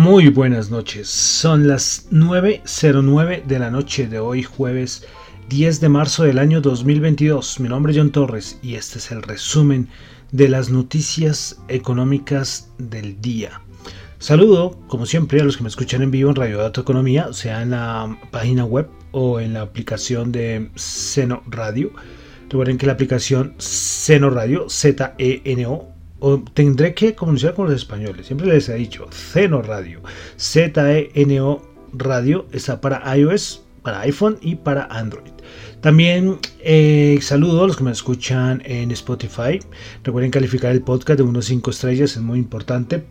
Muy buenas noches, son las 9.09 de la noche de hoy jueves 10 de marzo del año 2022. Mi nombre es John Torres y este es el resumen de las noticias económicas del día. Saludo, como siempre, a los que me escuchan en vivo en Radio Dato Economía, sea en la página web o en la aplicación de Seno Radio. Recuerden que la aplicación Seno Radio, Z-E-N-O, tendré que comunicar con los españoles. Siempre les he dicho, Zeno Radio, Z-E-N-O Radio, está para iOS, para iPhone y para Android. También eh, saludo a los que me escuchan en Spotify. Recuerden calificar el podcast de unos 5 estrellas, es muy importante.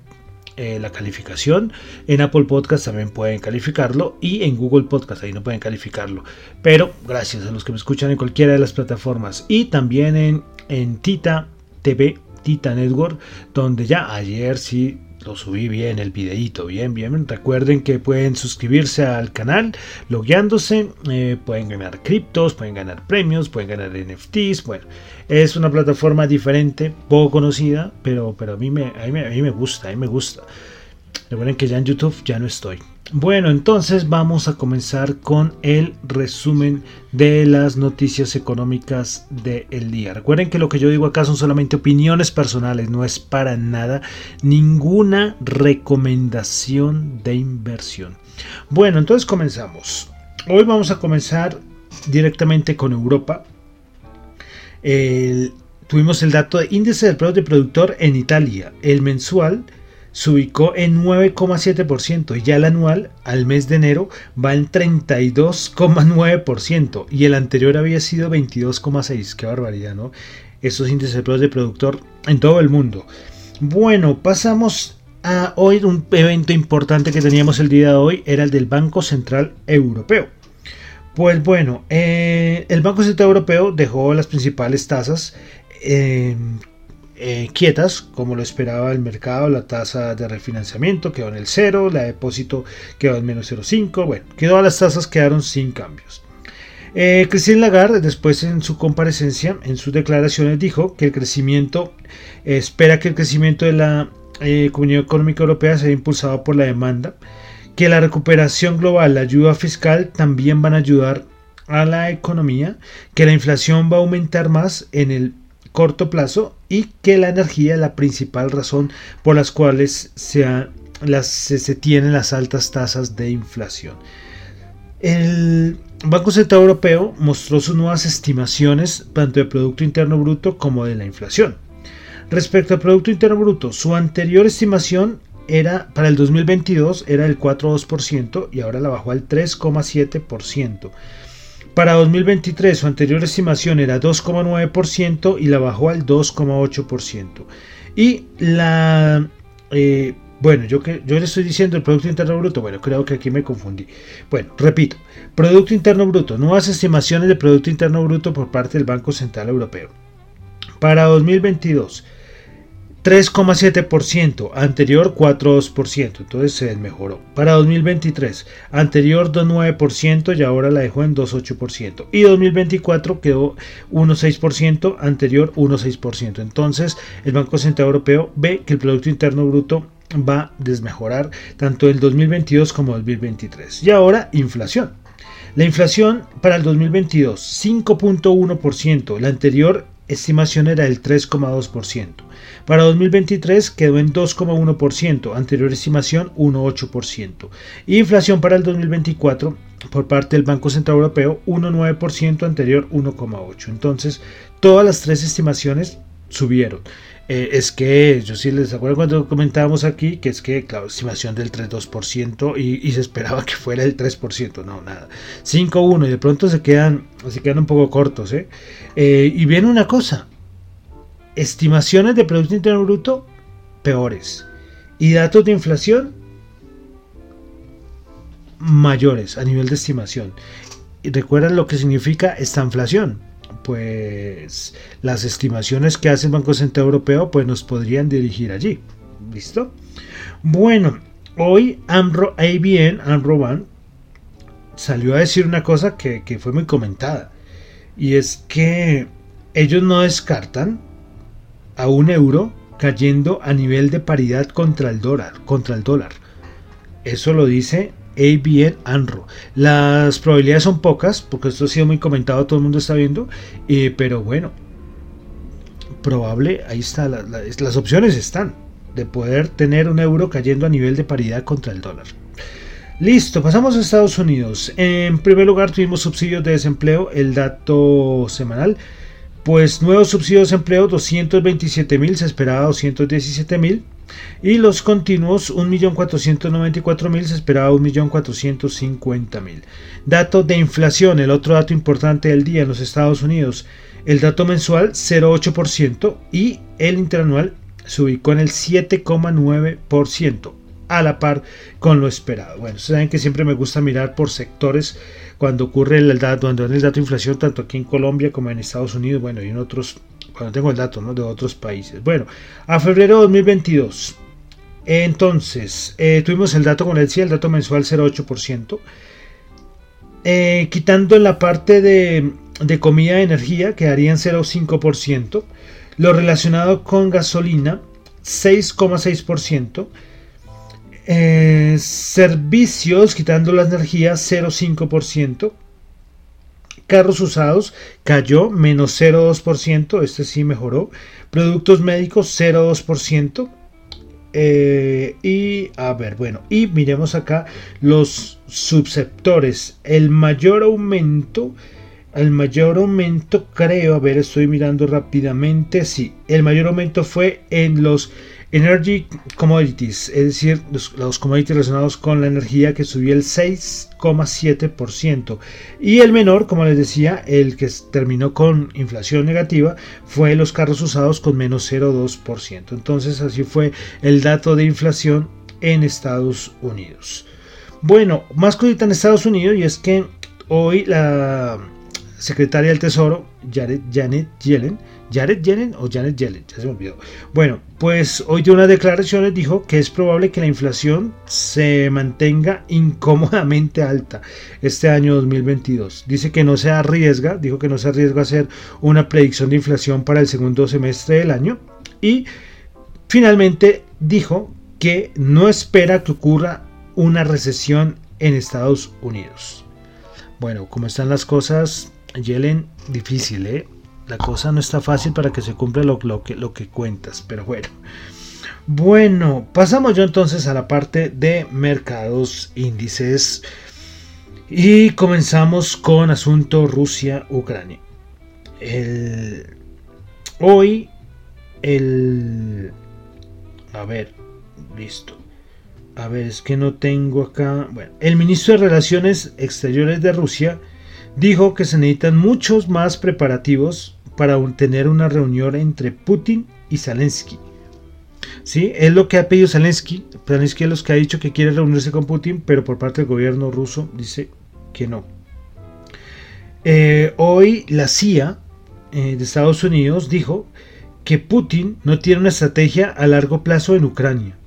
Eh, la calificación en Apple Podcast también pueden calificarlo y en Google Podcast ahí no pueden calificarlo pero gracias a los que me escuchan en cualquiera de las plataformas y también en, en Tita TV Network, donde ya ayer sí lo subí bien el videito, bien, bien. Recuerden que pueden suscribirse al canal logueándose, eh, pueden ganar criptos, pueden ganar premios, pueden ganar NFTs. Bueno, es una plataforma diferente, poco conocida, pero, pero a, mí me, a, mí, a mí me gusta, a mí me gusta. Recuerden que ya en YouTube ya no estoy. Bueno, entonces vamos a comenzar con el resumen de las noticias económicas del día. Recuerden que lo que yo digo acá son solamente opiniones personales, no es para nada ninguna recomendación de inversión. Bueno, entonces comenzamos. Hoy vamos a comenzar directamente con Europa. tuvimos el dato de índice del producto productor en Italia, el mensual se ubicó en 9,7% y ya el anual al mes de enero va en 32,9% y el anterior había sido 22,6%. Qué barbaridad, ¿no? Esos índices de productor en todo el mundo. Bueno, pasamos a hoy un evento importante que teníamos el día de hoy, era el del Banco Central Europeo. Pues bueno, eh, el Banco Central Europeo dejó las principales tasas eh, eh, quietas, como lo esperaba el mercado, la tasa de refinanciamiento quedó en el 0, la de depósito quedó en menos 0,5, bueno, todas las tasas quedaron sin cambios. Eh, Lagarde, después en su comparecencia, en sus declaraciones, dijo que el crecimiento, espera que el crecimiento de la eh, Comunidad Económica Europea sea impulsado por la demanda, que la recuperación global, la ayuda fiscal también van a ayudar a la economía, que la inflación va a aumentar más en el corto plazo y que la energía es la principal razón por las cuales se, tienen las altas tasas de inflación. El Banco Central Europeo mostró sus nuevas estimaciones tanto de Producto Interno Bruto como de la inflación. Respecto al Producto Interno Bruto, su anterior estimación era para el 2022 era el 4,2% y ahora la bajó al 3,7%. Para 2023 su anterior estimación era 2,9% y la bajó al 2,8%. Y la... Eh, bueno, yo, yo le estoy diciendo el Producto Interno Bruto, bueno, creo que aquí me confundí. Bueno, repito, Producto Interno Bruto, nuevas estimaciones de Producto Interno Bruto por parte del Banco Central Europeo. Para 2022, 3,7%, anterior 4,2%, entonces se mejoró. Para 2023, anterior 2,9% y ahora la dejó en 2,8%. Y 2024 quedó 1,6%, anterior 1,6%. Entonces el Banco Central Europeo ve que el Producto Interno Bruto va a desmejorar tanto el 2022 como el 2023. Y ahora inflación. La inflación para el 2022, 5.1%. La anterior estimación era del 3,2%. Para 2023 quedó en 2,1%, anterior estimación 1,8%. Inflación para el 2024 por parte del Banco Central Europeo 1,9%, anterior 1,8%. Entonces, todas las tres estimaciones subieron. Eh, es que yo sí les acuerdo cuando comentábamos aquí que es que, claro, estimación del 3,2% y, se esperaba que fuera el 3%, no, nada. 5,1% y de pronto se quedan, se quedan un poco cortos. ¿eh? Eh, y viene una cosa, estimaciones de Producto Interno Bruto peores y datos de inflación mayores a nivel de estimación. Y recuerdan lo que significa esta inflación pues las estimaciones que hace el Banco Central Europeo pues nos podrían dirigir allí. ¿Listo? Bueno, hoy AMRO, ABN, AMRO salió a decir una cosa que, que fue muy comentada. Y es que ellos no descartan a un euro cayendo a nivel de paridad contra el dólar. Contra el dólar. Eso lo dice ABN ANRO. Las probabilidades son pocas, porque esto ha sido muy comentado, todo el mundo está viendo, eh, pero bueno, probable, ahí está, las opciones están de poder tener un euro cayendo a nivel de paridad contra el dólar. Listo, pasamos a Estados Unidos. En primer lugar tuvimos subsidios de desempleo, el dato semanal. Pues nuevos subsidios de desempleo 227 mil, se esperaba 217 mil. Y los continuos 1.494.000, se esperaba 1.450.000. Dato de inflación, el otro dato importante del día en los Estados Unidos. El dato mensual 0,8% y el interanual se ubicó en el 7,9%, a la par con lo esperado. Bueno, saben que siempre me gusta mirar por sectores cuando ocurre el dato, cuando el dato de inflación, tanto aquí en Colombia como en Estados Unidos, bueno, y en otros cuando tengo el dato de otros países. Bueno, a febrero de 2022. Entonces, eh, tuvimos el dato, como les decía, el dato mensual 0,8%. Eh, quitando la parte de, de comida y energía, quedarían 0,5%. Lo relacionado con gasolina, 6,6%. Eh, servicios, quitando la energía, 0,5% carros usados cayó menos 0,2%, este sí mejoró. Productos médicos 0,2%. Eh, y a ver, bueno, y miremos acá los subsectores. El mayor aumento, el mayor aumento creo, a ver, estoy mirando rápidamente, sí, el mayor aumento fue en los Energy Commodities, es decir, los, commodities relacionados con la energía que subió el 6,7%. Y el menor, como les decía, el que terminó con inflación negativa, fue los carros usados con menos 0,2%. Entonces así fue el dato de inflación en Estados Unidos. Bueno, más cosita en Estados Unidos y es que hoy la secretaria del Tesoro, Janet Yellen, Jared Yellen o Janet Yellen, ya se me olvidó. Bueno, pues hoy dio unas declaraciones, dijo que es probable que la inflación se mantenga incómodamente alta este año 2022. Dice que no se arriesga, dijo que no se arriesga a hacer una predicción de inflación para el segundo semestre del año y finalmente dijo que no espera que ocurra una recesión en Estados Unidos. Bueno, como están las cosas, Yellen, difícil, ¿eh? la cosa no está fácil para que se cumpla lo, que, lo que cuentas, pero bueno. Bueno, pasamos yo entonces a la parte de mercados índices y comenzamos con asunto Rusia-Ucrania. Hoy el... A ver, listo. A ver, es que no tengo acá... Bueno, el ministro de Relaciones Exteriores de Rusia dijo que se necesitan muchos más preparativos para tener una reunión entre Putin y Zelensky. ¿Sí? Es lo que ha pedido Zelensky. Zelensky es lo que ha dicho que quiere reunirse con Putin, pero por parte del gobierno ruso dice que no. Eh, hoy la CIA eh, de Estados Unidos dijo que Putin no tiene una estrategia a largo plazo en Ucrania.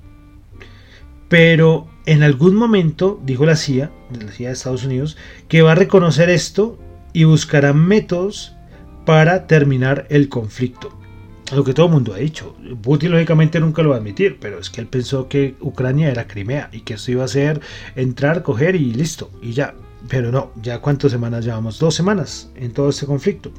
Pero en algún momento, dijo la CIA, de la CIA de Estados Unidos, que va a reconocer esto y buscará métodos para terminar el conflicto. Lo que todo el mundo ha dicho. Putin lógicamente nunca lo va a admitir, pero es que él pensó que Ucrania era Crimea y que esto iba a ser entrar, coger y listo, y ya. pero no, ya cuántas semanas llevamos, dos semanas en todo este conflicto.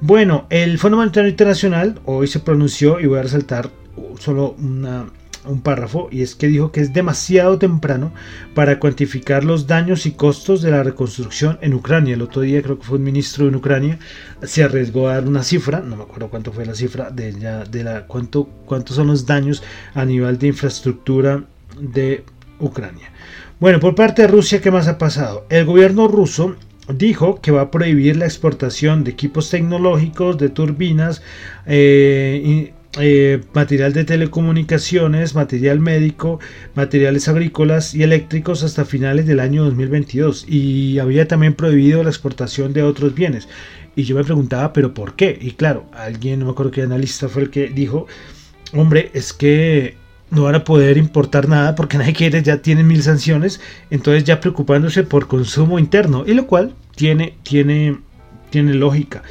Bueno, el Fondo Monetario Internacional hoy se pronunció y voy a resaltar solo una, un párrafo y es que dijo que es demasiado temprano para cuantificar los daños y costos de la reconstrucción en Ucrania. El otro día creo que fue un ministro en Ucrania se arriesgó a dar una cifra, no me acuerdo cuánto fue la cifra de, de la cuánto cuántos son los daños a nivel de infraestructura de Ucrania. Bueno, por parte de Rusia, ¿qué más ha pasado? El gobierno ruso dijo que va a prohibir la exportación de equipos tecnológicos, de turbinas, eh, eh, material de telecomunicaciones, material médico, materiales agrícolas y eléctricos hasta finales del año 2022 y había también prohibido la exportación de otros bienes. Y yo me preguntaba, ¿pero por qué? Y claro, alguien, no me acuerdo qué analista fue el que dijo, hombre, es que no van a poder importar nada porque nadie quiere, ya tienen mil sanciones, entonces ya preocupándose por consumo interno, y lo cual tiene, tiene, tiene lógica.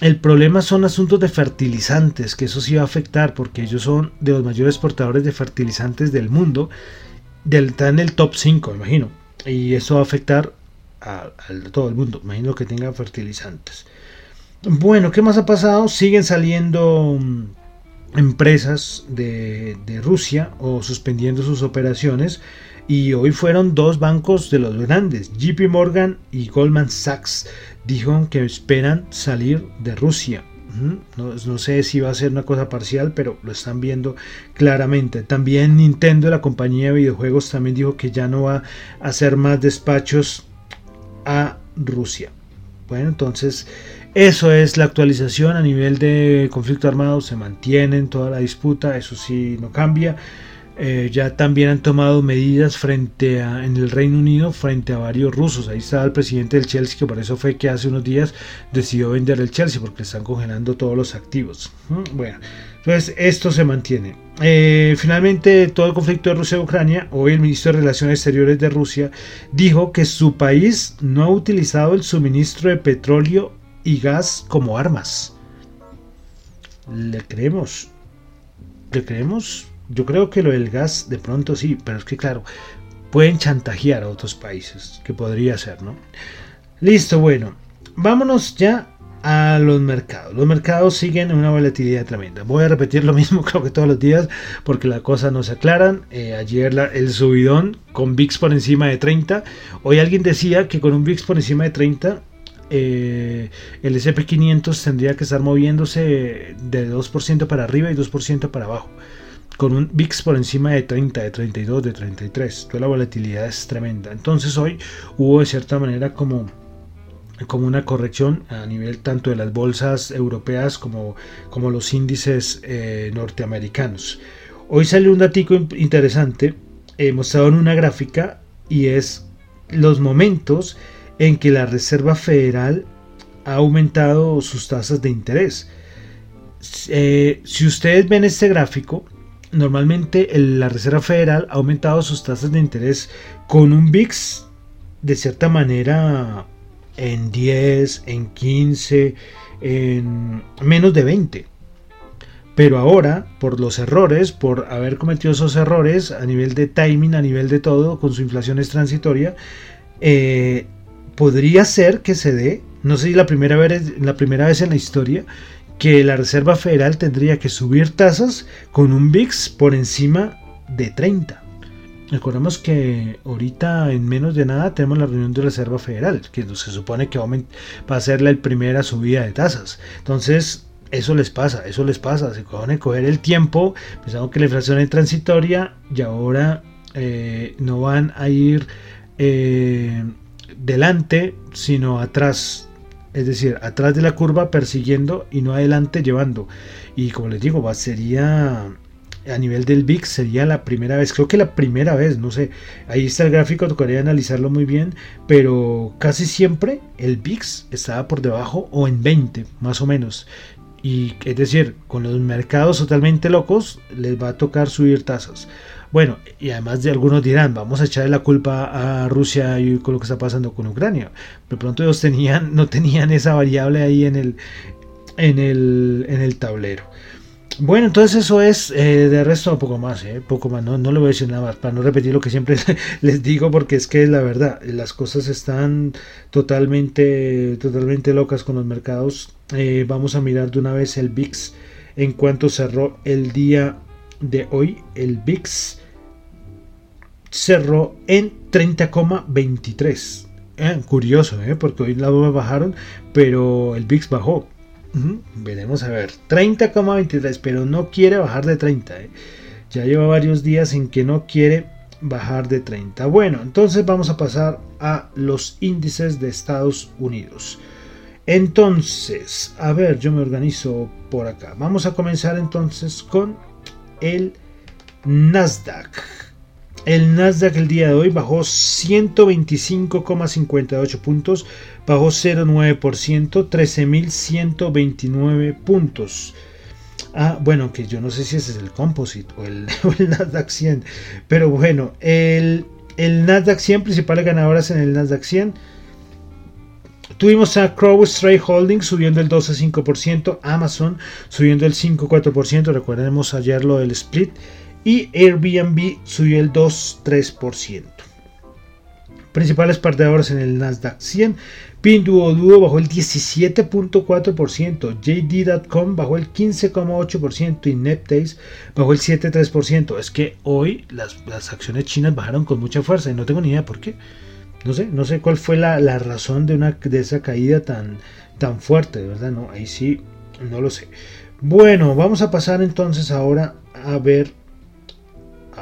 El problema son asuntos de fertilizantes, que eso sí va a afectar porque ellos son de los mayores exportadores de fertilizantes del mundo. Del, está en el top 5, imagino. Y eso va a afectar a, todo el mundo. Imagino que tenga fertilizantes. Bueno, ¿qué más ha pasado? Siguen saliendo mm, empresas de Rusia o suspendiendo sus operaciones. Y hoy fueron dos bancos de los grandes, JP Morgan y Goldman Sachs dijo que esperan salir de Rusia. No, sé si va a ser una cosa parcial, pero lo están viendo claramente. También Nintendo, la compañía de videojuegos, también dijo que ya no va a hacer más despachos a Rusia. Bueno, entonces eso es la actualización a nivel de conflicto armado. Se mantiene en toda la disputa, eso sí no cambia. Eh, ya también han tomado medidas frente a, en el Reino Unido frente a varios rusos. Ahí está el presidente del Chelsea, que por eso fue que hace unos días decidió vender el Chelsea, porque están congelando todos los activos. Mm, bueno, entonces esto se mantiene. Eh, finalmente, todo el conflicto de Rusia-Ucrania, hoy el ministro de Relaciones Exteriores de Rusia dijo que su país no ha utilizado el suministro de petróleo y gas como armas. ¿Le creemos? ¿Le creemos? Yo creo que lo del gas de pronto sí, pero es que claro, pueden chantajear a otros países, que podría ser, ¿no? Listo, bueno, vámonos ya a los mercados. Los mercados siguen en una volatilidad tremenda. Voy a repetir lo mismo creo que todos los días porque las cosas no se aclaran. Eh, ayer el subidón con VIX por encima de 30. Hoy alguien decía que con un VIX por encima de 30 eh, el SP500 tendría que estar moviéndose de 2% para arriba y 2% para abajo con un VIX por encima de 30, de 32, de 33. Toda la volatilidad es tremenda. Entonces hoy hubo de cierta manera como como una corrección a nivel tanto de las bolsas europeas como, como los índices eh, norteamericanos. Hoy salió un datico interesante eh, mostrado en una gráfica y es los momentos en que la Reserva Federal ha aumentado sus tasas de interés. Eh, si ustedes ven este gráfico, normalmente la Reserva Federal ha aumentado sus tasas de interés con un VIX de cierta manera en 10, en 15, en menos de 20. Pero ahora, por los errores, por haber cometido esos errores a nivel de timing, a nivel de todo, con su inflación es transitoria, eh, podría ser que se dé, no sé si la primera vez, la primera vez en la historia, que la Reserva Federal tendría que subir tasas con un VIX por encima de 30. Recordemos que ahorita en menos de nada tenemos la reunión de Reserva Federal, que se supone que va a ser la primera subida de tasas. Entonces, eso les pasa, eso les pasa. Se van a coger el tiempo, pensando que la inflación es transitoria y ahora eh, no van a ir eh, delante, sino atrás es decir, atrás de la curva persiguiendo y no adelante llevando. Y como les digo, va, sería a nivel del VIX, sería la primera vez, creo que la primera vez, no sé, ahí está el gráfico, tocaría analizarlo muy bien, pero casi siempre el VIX estaba por debajo o en 20, más o menos. Y es decir, con los mercados totalmente locos, les va a tocar subir tasas. Bueno, y además de algunos dirán, vamos a echarle la culpa a Rusia y con lo que está pasando con Ucrania. De pronto ellos tenían, no tenían esa variable ahí en el, en el, en el tablero. bueno, entonces eso es, eh, de resto poco más, eh, poco más, no, no le voy a decir nada más, para no repetir lo que siempre les digo, porque es que la verdad, las cosas están totalmente, totalmente locas con los mercados. Eh, vamos a mirar de una vez el VIX en cuanto cerró el día de hoy. El VIX cerró en 30,23. Eh, curioso, eh, porque hoy la bomba bajaron, pero el VIX bajó. Veremos a ver. 30,23, pero no quiere bajar de 30. Eh. Ya lleva varios días en que no quiere bajar de 30. Bueno, entonces vamos a pasar a los índices de Estados Unidos. Entonces, a ver, yo me organizo por acá. Vamos a comenzar entonces con el Nasdaq. El Nasdaq el día de hoy bajó 125,58 puntos, bajó 0,9%, 13.129 puntos. Ah, bueno, que yo no sé si ese es el Composite o el, Nasdaq 100, pero bueno, el, el Nasdaq 100, principales ganadoras en el Nasdaq 100. Tuvimos a CrowdStrike Holdings subiendo el 12,5%, Amazon subiendo el 5,4%, recordemos ayer lo del split y Airbnb subió el 2,3%. Principales perdedores en el Nasdaq 100. Pinduoduo bajó el 17.4%, JD.com bajó el 15.8% y NetDays bajó el 7.3%. Es que hoy las, las, acciones chinas bajaron con mucha fuerza y no tengo ni idea por qué. No sé, no sé cuál fue la, la razón de, una, de esa caída tan, tan fuerte, de verdad, no, ahí sí, no lo sé. Bueno, vamos a pasar entonces ahora a ver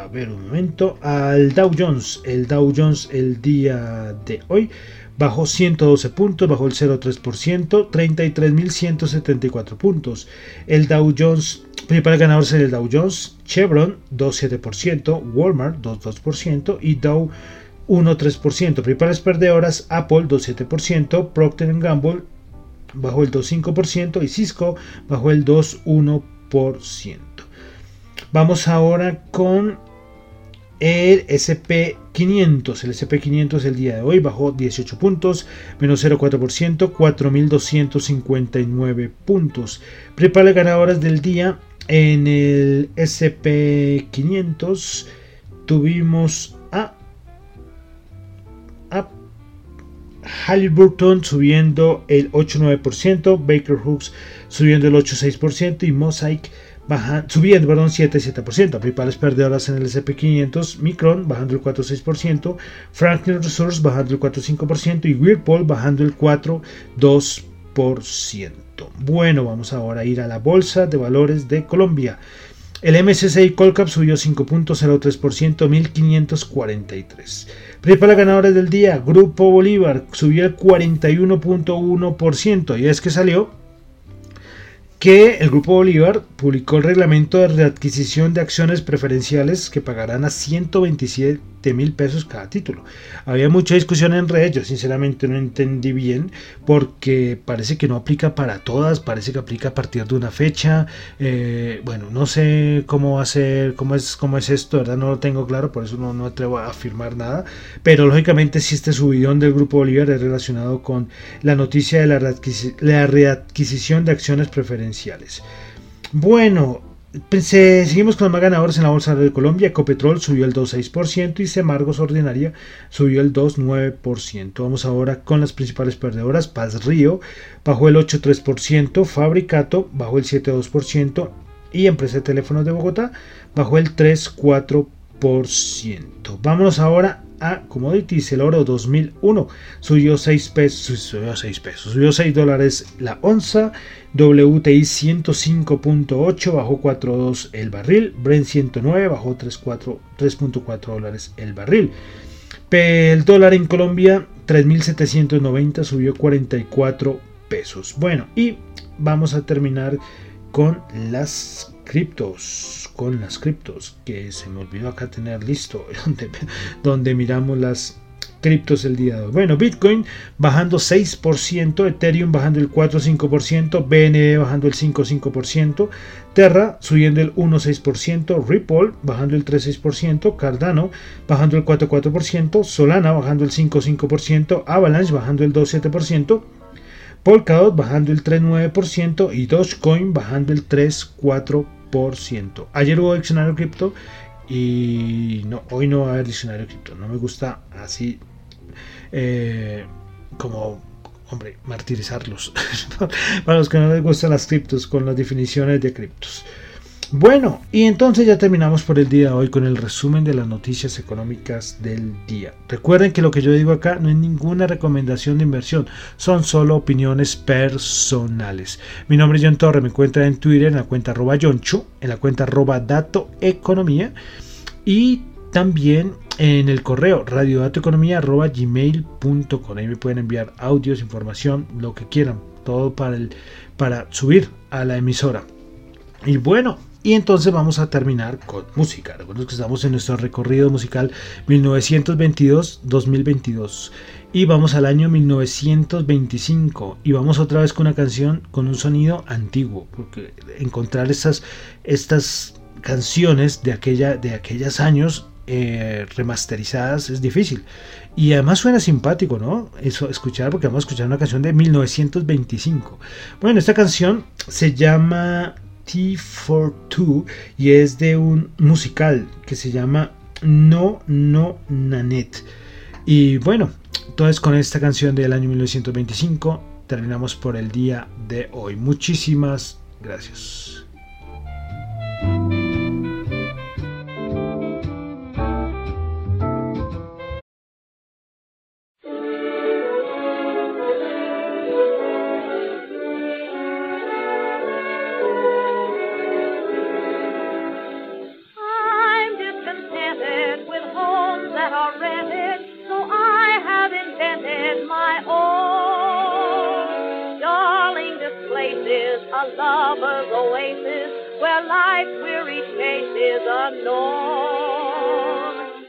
a ver un momento, al Dow Jones. El Dow Jones el día de hoy bajó 112 puntos, bajó el 0,3%, 33.174 puntos. El Dow Jones, principal ganador es el Dow Jones, Chevron 2,7%, Walmart 2,2% y Dow 1,3%. Principales perdedoras, Apple 2,7%, Procter Gamble bajó el 2,5% y Cisco bajó el 2,1%. Vamos ahora con el SP500. El SP500 el día de hoy bajó 18 puntos, menos 0,4%, 4.259 puntos. Prepara ganadoras del día en el SP500. Tuvimos a, a Halliburton subiendo el 8,9%, Baker Hooks subiendo el 8,6% y Mosaic subiendo perdón, 7,7%. Principales perdedoras en el SP500, Micron bajando el 4,6%, Franklin Resource bajando el 4,5% y Whirlpool bajando el 4,2%. Bueno, vamos ahora a ir a la Bolsa de Valores de Colombia. El MSCI Colcap subió 5.03%, 1543. Principales ganadores del día, Grupo Bolívar subió el 41.1% y es que salió que el Grupo Bolívar publicó el reglamento de readquisición de acciones preferenciales que pagarán a 127 mil pesos cada título. Había mucha discusión entre ellos, sinceramente no entendí bien porque parece que no aplica para todas, parece que aplica a partir de una fecha. Eh, bueno, no sé cómo va a ser, cómo es, cómo es esto, ¿verdad? No lo tengo claro, por eso no, no atrevo a afirmar nada. Pero lógicamente si este subidón del Grupo Bolívar es relacionado con la noticia de la readquisición de acciones preferenciales. Bueno, pues, seguimos con los más ganadores en la bolsa de Colombia. Ecopetrol subió el 2,6% y Semargos Ordinaria subió el 2,9%. Vamos ahora con las principales perdedoras. Paz Río bajó el 8,3%, Fabricato bajó el 7,2% y Empresa de Teléfonos de Bogotá bajó el 3,4%. Vámonos ahora a commodities. El oro 2001 subió 6 pesos, subió 6 pesos, subió 6 dólares la onza. WTI 105.8 bajó 4.2 el barril. Brent 109 bajó 3.4 dólares el barril. El dólar en Colombia 3.790 subió 44 pesos. Bueno, y vamos a terminar con las criptos, con las criptos, que se me olvidó acá tener listo, donde, donde miramos las criptos el día de hoy. Bueno, Bitcoin bajando 6%, Ethereum bajando el 4,5%, BNB bajando el 5,5%, Terra subiendo el 1,6%, Ripple bajando el 3,6%, Cardano bajando el 4,4%, Solana bajando el 5,5%, Avalanche bajando el 2,7%, Polkadot bajando el 3,9% y Dogecoin bajando el 3,4%. 100%. Ayer hubo diccionario cripto y no, hoy no va a haber diccionario cripto. No me gusta así eh, como, hombre, martirizarlos. Para los que no les gustan las criptos con las definiciones de criptos. Bueno, y entonces ya terminamos por el día de hoy con el resumen de las noticias económicas del día. Recuerden que lo que yo digo acá no es ninguna recomendación de inversión, son solo opiniones personales. Mi nombre es John Torre, me encuentra en Twitter en la cuenta arroba Chu, en la cuenta arroba Dato Economía y también en el correo radiodatoeconomía.gmail.com. Ahí me pueden enviar audios, información, lo que quieran, todo para, para subir a la emisora. Y bueno, y entonces vamos a terminar con música. Recuerden que estamos en nuestro recorrido musical 1922-2022. Y vamos al año 1925. Y vamos otra vez con una canción con un sonido antiguo. Porque encontrar estas, estas canciones de, aquella, de aquellos años eh, remasterizadas es difícil. Y además suena simpático, ¿no? Eso, escuchar, porque vamos a escuchar una canción de 1925. Bueno, esta canción se llama T42 y es de un musical que se llama No No Nanette. Y bueno, entonces con esta canción del año 1925 terminamos por el día de hoy. Muchísimas gracias. is a lover's oasis where life's weary chase is unknown.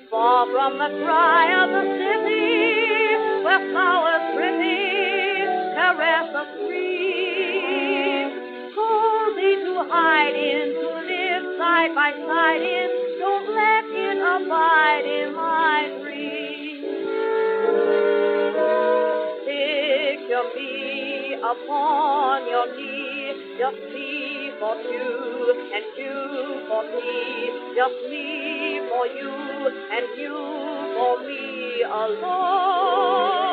Far from the cry of the city where flowers pretty caress the stream. Call to hide in, to live side by side in. Don't let it abide in my dream. Picture me upon your knees. Just me for you and you for me. Just me for you and you for me alone.